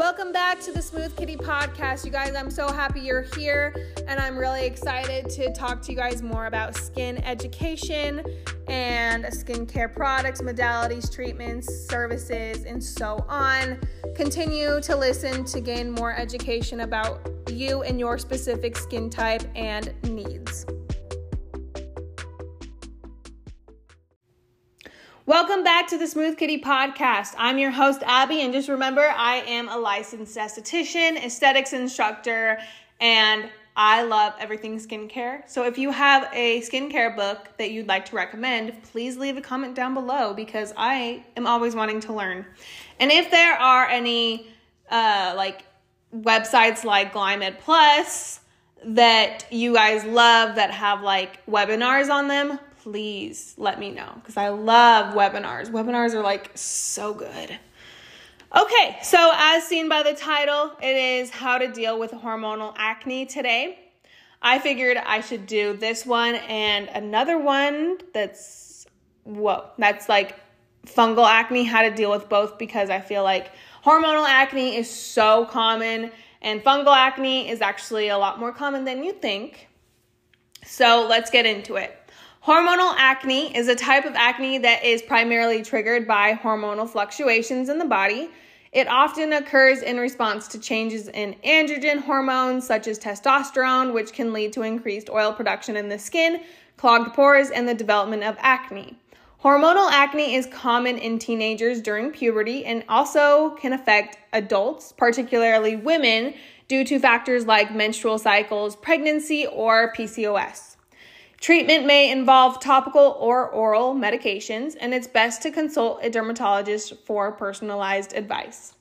Welcome back to the Smooth Kitty podcast. You guys, I'm so happy you're here, and I'm really excited to talk to you guys more about skin education and skincare products, modalities, treatments, services, and so on. Continue to listen to gain more education about you and your specific skin type and needs. Welcome back to the Smooth Kitty podcast. I'm your host, Abby, and just remember I am a licensed esthetician, aesthetics instructor, and I love everything skincare. So if you have a skincare book that you'd like to recommend, please leave a comment down below because I am always wanting to learn. And if there are any uh, like websites like Glymed Plus that you guys love that have like webinars on them, please let me know because I love webinars. Webinars are like so good. Okay, so as seen by the title, it is how to deal with hormonal acne today. I figured I should do this one and another one that's, whoa, that's like fungal acne, how to deal with both because I feel like hormonal acne is so common and fungal acne is actually a lot more common than you think. So let's get into it. Hormonal acne is a type of acne that is primarily triggered by hormonal fluctuations in the body. It often occurs in response to changes in androgen hormones such as testosterone, which can lead to increased oil production in the skin, clogged pores, and the development of acne. Hormonal acne is common in teenagers during puberty and also can affect adults, particularly women, due to factors like menstrual cycles, pregnancy, or PCOS. Treatment may involve topical or oral medications, and it's best to consult a dermatologist for personalized advice.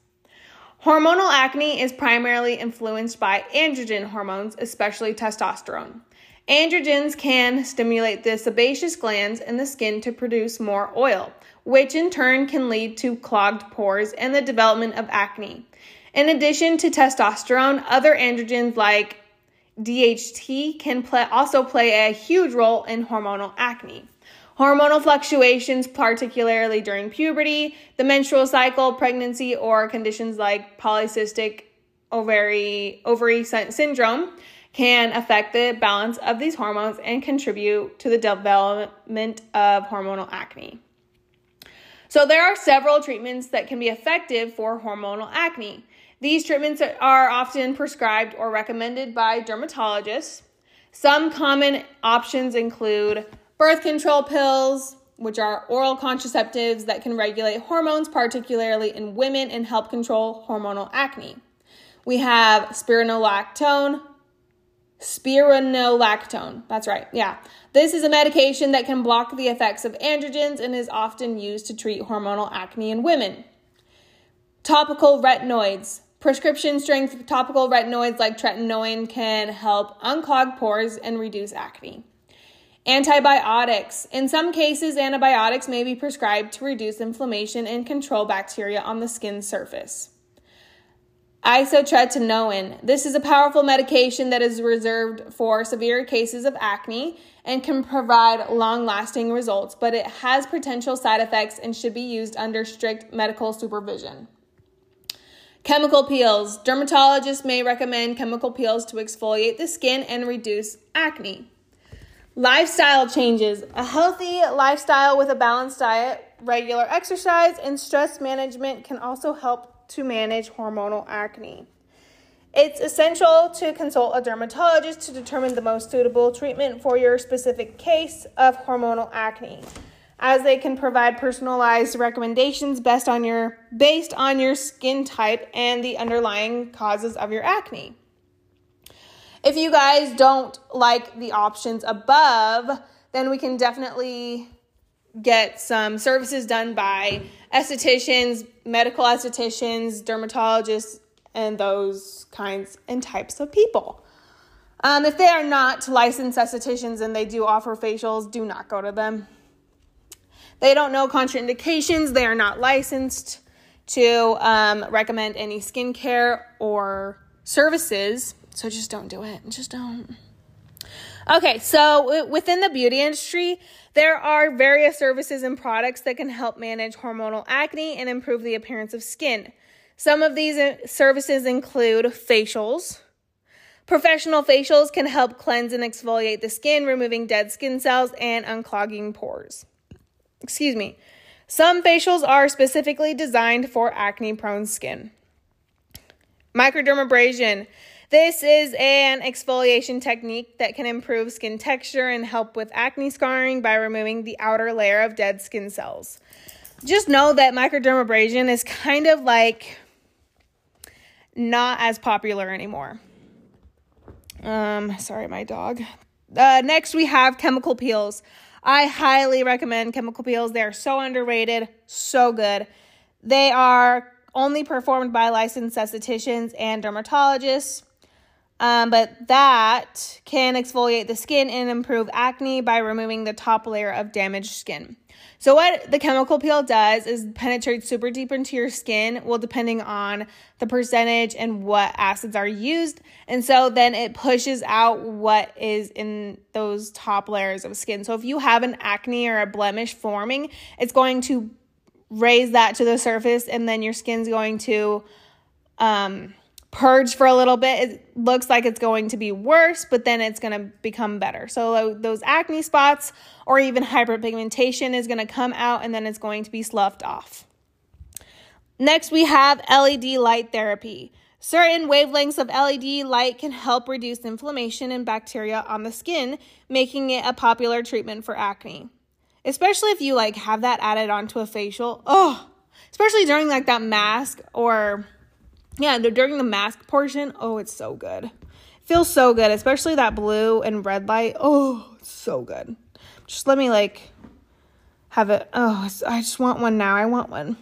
Hormonal acne is primarily influenced by androgen hormones, especially testosterone. Androgens can stimulate the sebaceous glands in the skin to produce more oil, which in turn can lead to clogged pores and the development of acne. In addition to testosterone, other androgens like DHT can play, also play a huge role in hormonal acne. Hormonal fluctuations, particularly during puberty, the menstrual cycle, pregnancy, or conditions like polycystic ovary, ovary syndrome, can affect the balance of these hormones and contribute to the development of hormonal acne. So, there are several treatments that can be effective for hormonal acne. These treatments are often prescribed or recommended by dermatologists. Some common options include birth control pills, which are oral contraceptives that can regulate hormones, particularly in women, and help control hormonal acne. We have spironolactone. Spironolactone, that's right, yeah. This is a medication that can block the effects of androgens and is often used to treat hormonal acne in women. Topical retinoids. Prescription strength topical retinoids like tretinoin can help unclog pores and reduce acne. Antibiotics. In some cases, antibiotics may be prescribed to reduce inflammation and control bacteria on the skin surface. Isotretinoin. This is a powerful medication that is reserved for severe cases of acne and can provide long lasting results, but it has potential side effects and should be used under strict medical supervision. Chemical peels. Dermatologists may recommend chemical peels to exfoliate the skin and reduce acne. Lifestyle changes. A healthy lifestyle with a balanced diet, regular exercise, and stress management can also help to manage hormonal acne. It's essential to consult a dermatologist to determine the most suitable treatment for your specific case of hormonal acne as they can provide personalized recommendations based on your based on your skin type and the underlying causes of your acne. If you guys don't like the options above, then we can definitely get some services done by estheticians, medical estheticians, dermatologists, and those kinds and types of people. Um, if they are not licensed estheticians and they do offer facials, do not go to them. They don't know contraindications. They are not licensed to um, recommend any skincare or services. So just don't do it. Just don't. Okay, so within the beauty industry, there are various services and products that can help manage hormonal acne and improve the appearance of skin. Some of these uh, services include facials. Professional facials can help cleanse and exfoliate the skin, removing dead skin cells and unclogging pores. Excuse me. Some facials are specifically designed for acne prone skin. Microdermabrasion. This is an exfoliation technique that can improve skin texture and help with acne scarring by removing the outer layer of dead skin cells. Just know that microdermabrasion is kind of like not as popular anymore. Um, sorry, my dog. Uh, next, we have chemical peels. I highly recommend chemical peels. They are so underrated, so good. They are only performed by licensed estheticians and dermatologists. Um, but that can exfoliate the skin and improve acne by removing the top layer of damaged skin. So, what the chemical peel does is penetrate super deep into your skin, well, depending on the percentage and what acids are used. And so then it pushes out what is in those top layers of skin. So, if you have an acne or a blemish forming, it's going to raise that to the surface, and then your skin's going to um, purge for a little bit. It looks like it's going to be worse, but then it's going to become better. So those acne spots or even hyperpigmentation is going to come out and then it's going to be sloughed off. Next, we have LED light therapy. Certain wavelengths of LED light can help reduce inflammation and bacteria on the skin, making it a popular treatment for acne. Especially if you like have that added onto a facial. Oh, especially during like that mask or yeah, during the mask portion, oh, it's so good. Feels so good, especially that blue and red light. Oh, so good. Just let me like have it. Oh, I just want one now. I want one.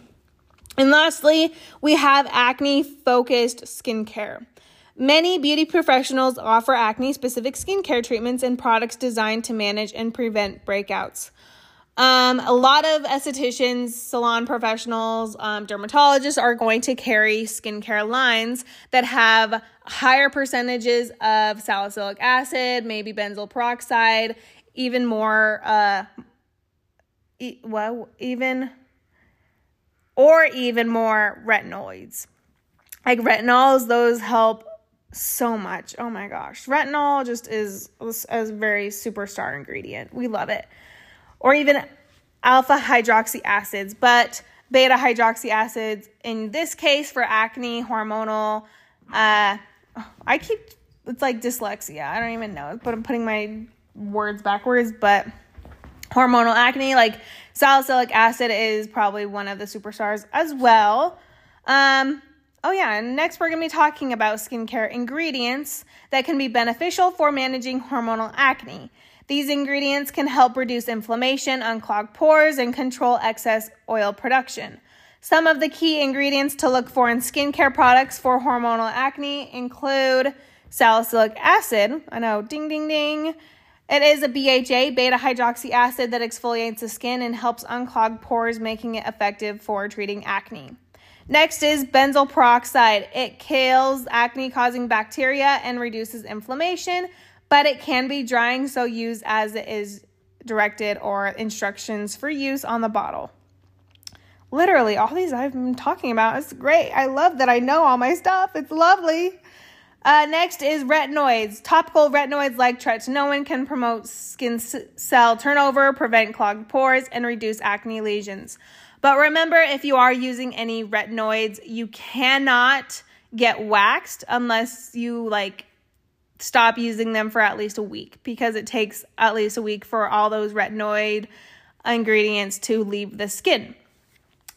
And lastly, we have acne focused skincare. Many beauty professionals offer acne specific skincare treatments and products designed to manage and prevent breakouts. Um, a lot of estheticians, salon professionals, um, dermatologists are going to carry skincare lines that have higher percentages of salicylic acid, maybe benzoyl peroxide, even more, uh, e- well, even, or even more retinoids. Like retinols, those help so much. Oh my gosh. Retinol just is a very superstar ingredient. We love it or even alpha hydroxy acids, but beta hydroxy acids in this case for acne, hormonal. Uh, I keep it's like dyslexia. I don't even know, but I'm putting my words backwards. But hormonal acne, like salicylic acid, is probably one of the superstars as well. Um, oh yeah, and next we're gonna be talking about skincare ingredients that can be beneficial for managing hormonal acne. These ingredients can help reduce inflammation, unclog pores, and control excess oil production. Some of the key ingredients to look for in skincare products for hormonal acne include salicylic acid. I know, ding, ding, ding. It is a BHA, beta hydroxy acid, that exfoliates the skin and helps unclog pores, making it effective for treating acne. Next is benzoyl peroxide. It kills acne causing bacteria and reduces inflammation, but it can be drying, so use as it is directed or instructions for use on the bottle. Literally, all these I've been talking about is great. I love that I know all my stuff. It's lovely. Uh, next is retinoids. Topical retinoids like tretinoin can promote skin cell turnover, prevent clogged pores, and reduce acne lesions. But remember, if you are using any retinoids, you cannot get waxed unless you like stop using them for at least a week because it takes at least a week for all those retinoid ingredients to leave the skin.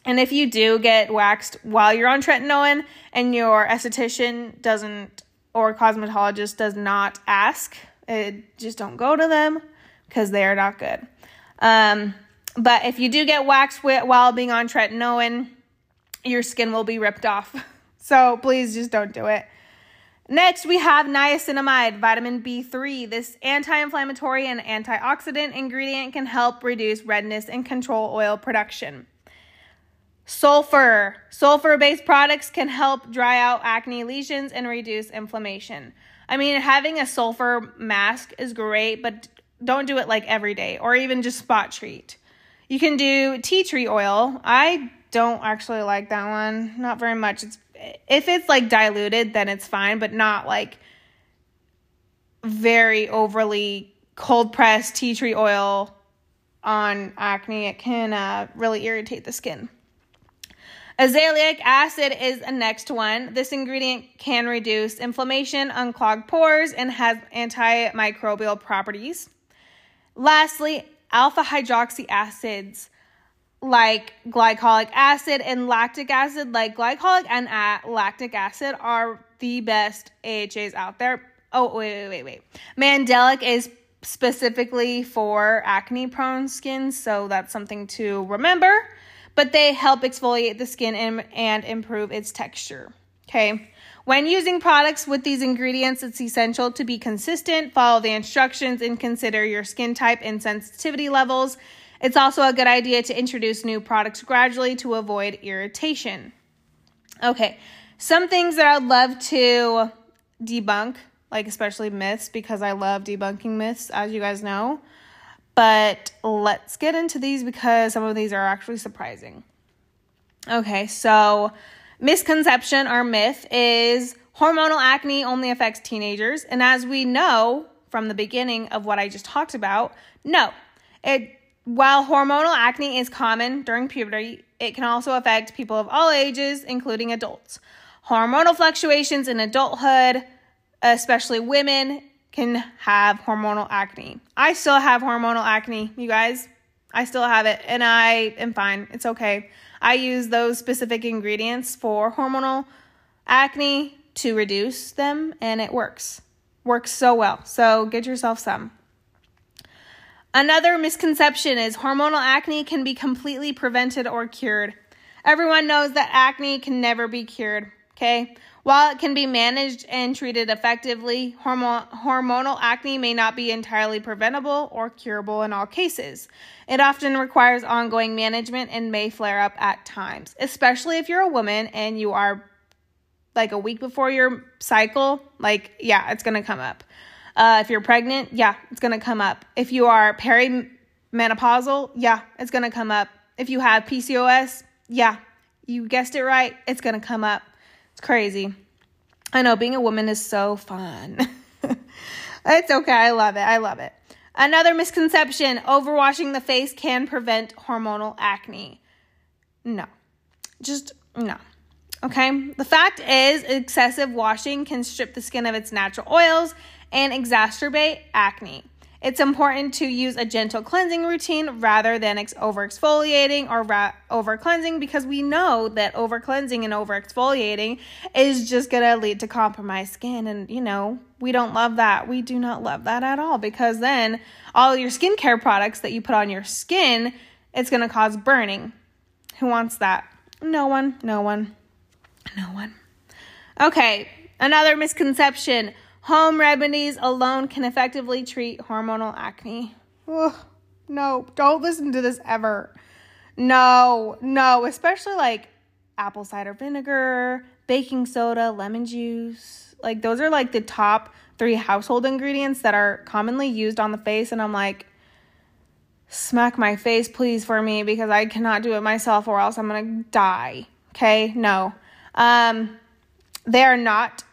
And if you do get waxed while you're on tretinoin and your esthetician doesn't or cosmetologist does not ask, it, just don't go to them because they are not good. Um, but if you do get waxed while being on tretinoin, your skin will be ripped off. So please just don't do it. Next, we have niacinamide, vitamin B3. This anti inflammatory and antioxidant ingredient can help reduce redness and control oil production. Sulfur. Sulfur based products can help dry out acne lesions and reduce inflammation. I mean, having a sulfur mask is great, but don't do it like every day or even just spot treat. You can do tea tree oil. I don't actually like that one. Not very much. It's if it's like diluted, then it's fine, but not like very overly cold pressed tea tree oil on acne. It can uh, really irritate the skin. Azelaic acid is a next one. This ingredient can reduce inflammation, unclog pores, and has antimicrobial properties. Lastly, alpha hydroxy acids like glycolic acid and lactic acid, like glycolic and lactic acid, are the best AHAs out there. Oh, wait, wait, wait, wait. Mandelic is specifically for acne prone skin, so that's something to remember. But they help exfoliate the skin and, and improve its texture. Okay. When using products with these ingredients, it's essential to be consistent, follow the instructions, and consider your skin type and sensitivity levels. It's also a good idea to introduce new products gradually to avoid irritation. Okay, some things that I'd love to debunk, like especially myths, because I love debunking myths, as you guys know. But let's get into these because some of these are actually surprising. Okay, so misconception or myth is hormonal acne only affects teenagers. And as we know from the beginning of what I just talked about, no, it while hormonal acne is common during puberty, it can also affect people of all ages, including adults. Hormonal fluctuations in adulthood, especially women, can have hormonal acne. I still have hormonal acne, you guys. I still have it and I am fine. It's okay. I use those specific ingredients for hormonal acne to reduce them and it works. Works so well. So get yourself some. Another misconception is hormonal acne can be completely prevented or cured. Everyone knows that acne can never be cured, okay? While it can be managed and treated effectively, hormo- hormonal acne may not be entirely preventable or curable in all cases. It often requires ongoing management and may flare up at times, especially if you're a woman and you are like a week before your cycle, like, yeah, it's gonna come up. Uh, if you're pregnant, yeah, it's going to come up. If you are perimenopausal, yeah, it's going to come up. If you have PCOS, yeah, you guessed it right, it's going to come up. It's crazy. I know being a woman is so fun. it's okay. I love it. I love it. Another misconception overwashing the face can prevent hormonal acne. No, just no. Okay. The fact is, excessive washing can strip the skin of its natural oils and exacerbate acne. It's important to use a gentle cleansing routine rather than ex- over exfoliating or ra- over cleansing because we know that over cleansing and over exfoliating is just going to lead to compromised skin. And, you know, we don't love that. We do not love that at all because then all your skincare products that you put on your skin, it's going to cause burning. Who wants that? No one, no one, no one. Okay, another misconception Home remedies alone can effectively treat hormonal acne. Ugh, no, don't listen to this ever. No, no, especially like apple cider vinegar, baking soda, lemon juice. Like, those are like the top three household ingredients that are commonly used on the face. And I'm like, smack my face, please, for me because I cannot do it myself or else I'm gonna die. Okay, no. Um, they are not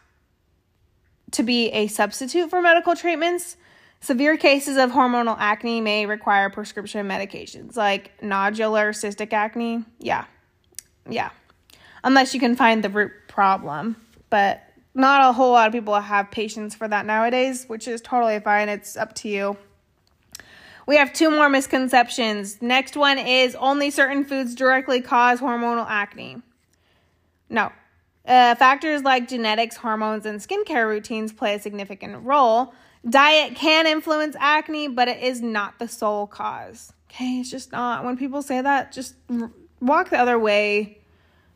to be a substitute for medical treatments. Severe cases of hormonal acne may require prescription medications like nodular cystic acne. Yeah. Yeah. Unless you can find the root problem. But not a whole lot of people have patience for that nowadays, which is totally fine. It's up to you. We have two more misconceptions. Next one is only certain foods directly cause hormonal acne. No, uh, factors like genetics, hormones, and skincare routines play a significant role. Diet can influence acne, but it is not the sole cause. Okay, it's just not. When people say that, just walk the other way.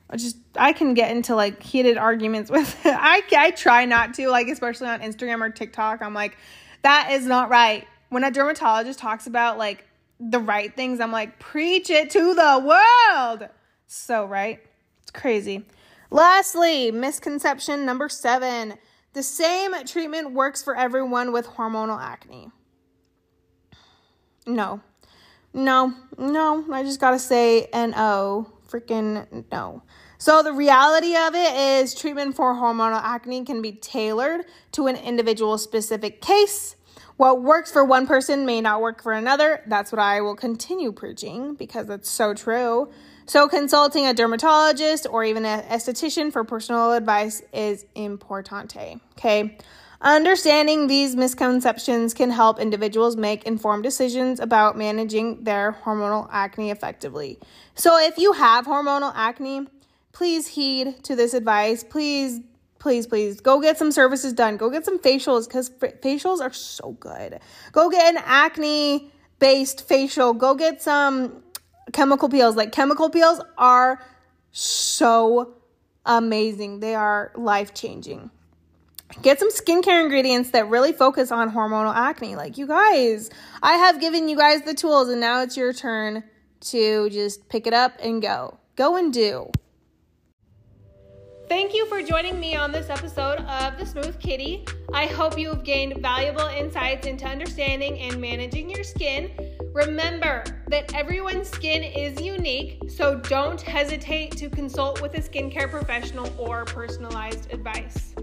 I just I can get into like heated arguments with. I I try not to like especially on Instagram or TikTok. I'm like that is not right. When a dermatologist talks about like the right things, I'm like preach it to the world. So right? It's crazy. Lastly, misconception number seven the same treatment works for everyone with hormonal acne. No, no, no, I just gotta say no freaking no. So, the reality of it is treatment for hormonal acne can be tailored to an individual specific case. What works for one person may not work for another. That's what I will continue preaching because it's so true. So, consulting a dermatologist or even an esthetician for personal advice is importante. Okay. Understanding these misconceptions can help individuals make informed decisions about managing their hormonal acne effectively. So, if you have hormonal acne, please heed to this advice. Please, please, please go get some services done. Go get some facials because facials are so good. Go get an acne based facial. Go get some chemical peels. Like chemical peels are so amazing. They are life changing. Get some skincare ingredients that really focus on hormonal acne. Like you guys, I have given you guys the tools and now it's your turn to just pick it up and go. Go and do. Thank you for joining me on this episode of The Smooth Kitty. I hope you have gained valuable insights into understanding and managing your skin. Remember that everyone's skin is unique, so don't hesitate to consult with a skincare professional or personalized advice.